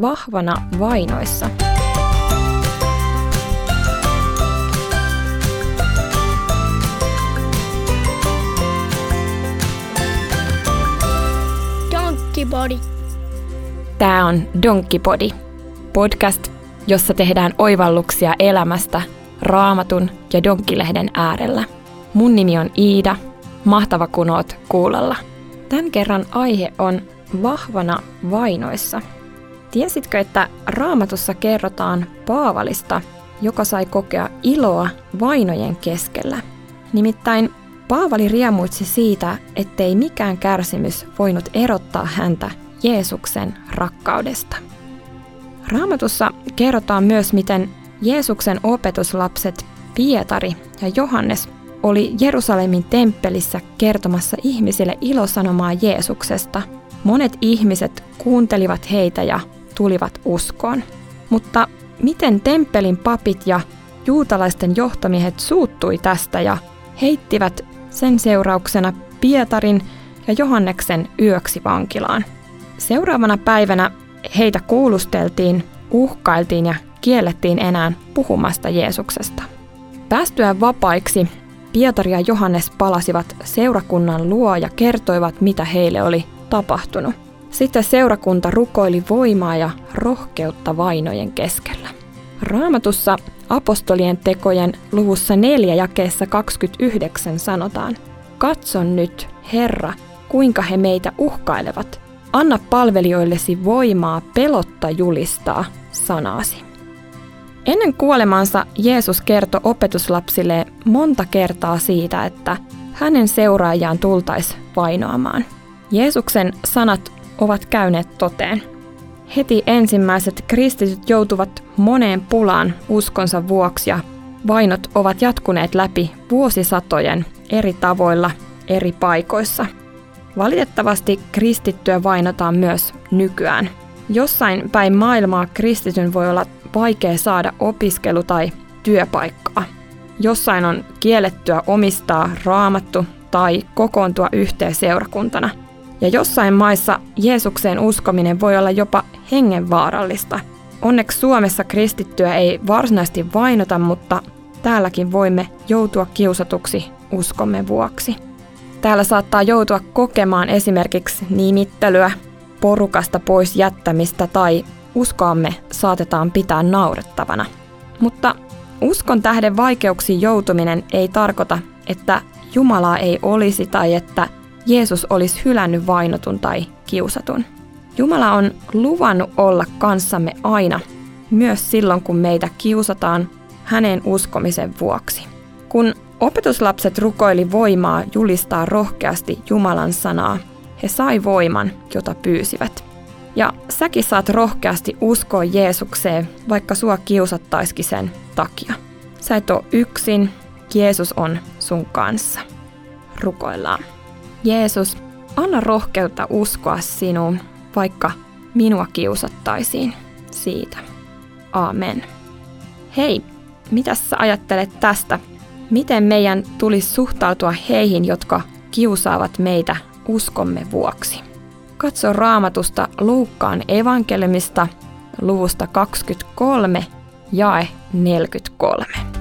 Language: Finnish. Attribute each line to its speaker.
Speaker 1: Vahvana vainoissa.
Speaker 2: Donkey Body.
Speaker 1: Tämä on Donkey Body, podcast, jossa tehdään oivalluksia elämästä raamatun ja donkkilehden äärellä. Mun nimi on Iida, mahtava kun oot kuulolla. Tämän kerran aihe on vahvana vainoissa. Tiesitkö, että raamatussa kerrotaan Paavalista, joka sai kokea iloa vainojen keskellä? Nimittäin Paavali riemuitsi siitä, ettei mikään kärsimys voinut erottaa häntä Jeesuksen rakkaudesta. Raamatussa kerrotaan myös, miten Jeesuksen opetuslapset Pietari ja Johannes oli Jerusalemin temppelissä kertomassa ihmisille ilosanomaa Jeesuksesta. Monet ihmiset kuuntelivat heitä ja tulivat uskoon. Mutta miten temppelin papit ja juutalaisten johtomiehet suuttui tästä ja heittivät sen seurauksena Pietarin ja Johanneksen yöksi vankilaan. Seuraavana päivänä heitä kuulusteltiin, uhkailtiin ja kiellettiin enää puhumasta Jeesuksesta. Päästyään vapaiksi, Pietari ja Johannes palasivat seurakunnan luo ja kertoivat, mitä heille oli tapahtunut. Sitten seurakunta rukoili voimaa ja rohkeutta vainojen keskellä. Raamatussa apostolien tekojen luvussa 4 jakeessa 29 sanotaan, Katson nyt, Herra, kuinka he meitä uhkailevat. Anna palvelijoillesi voimaa pelotta julistaa sanaasi. Ennen kuolemansa Jeesus kertoi opetuslapsille monta kertaa siitä, että hänen seuraajaan tultaisi vainoamaan. Jeesuksen sanat ovat käyneet toteen. Heti ensimmäiset kristityt joutuvat moneen pulaan uskonsa vuoksi ja vainot ovat jatkuneet läpi vuosisatojen eri tavoilla eri paikoissa. Valitettavasti kristittyä vainotaan myös nykyään. Jossain päin maailmaa kristityn voi olla vaikea saada opiskelu- tai työpaikkaa. Jossain on kiellettyä omistaa raamattu tai kokoontua yhteen seurakuntana. Ja jossain maissa Jeesukseen uskominen voi olla jopa hengenvaarallista. Onneksi Suomessa kristittyä ei varsinaisesti vainota, mutta täälläkin voimme joutua kiusatuksi uskomme vuoksi. Täällä saattaa joutua kokemaan esimerkiksi nimittelyä, porukasta pois jättämistä tai uskoamme saatetaan pitää naurettavana. Mutta uskon tähden vaikeuksiin joutuminen ei tarkoita, että Jumalaa ei olisi tai että Jeesus olisi hylännyt vainotun tai kiusatun. Jumala on luvannut olla kanssamme aina, myös silloin kun meitä kiusataan hänen uskomisen vuoksi. Kun opetuslapset rukoili voimaa julistaa rohkeasti Jumalan sanaa, he sai voiman, jota pyysivät. Ja säkin saat rohkeasti uskoa Jeesukseen, vaikka sua kiusattaisikin sen takia. Sä et ole yksin, Jeesus on sun kanssa. Rukoillaan. Jeesus, anna rohkeutta uskoa sinuun, vaikka minua kiusattaisiin siitä. Amen. Hei, mitä sä ajattelet tästä? Miten meidän tulisi suhtautua heihin, jotka kiusaavat meitä uskomme vuoksi? Katso raamatusta Luukkaan evankelmista luvusta 23, jae 43.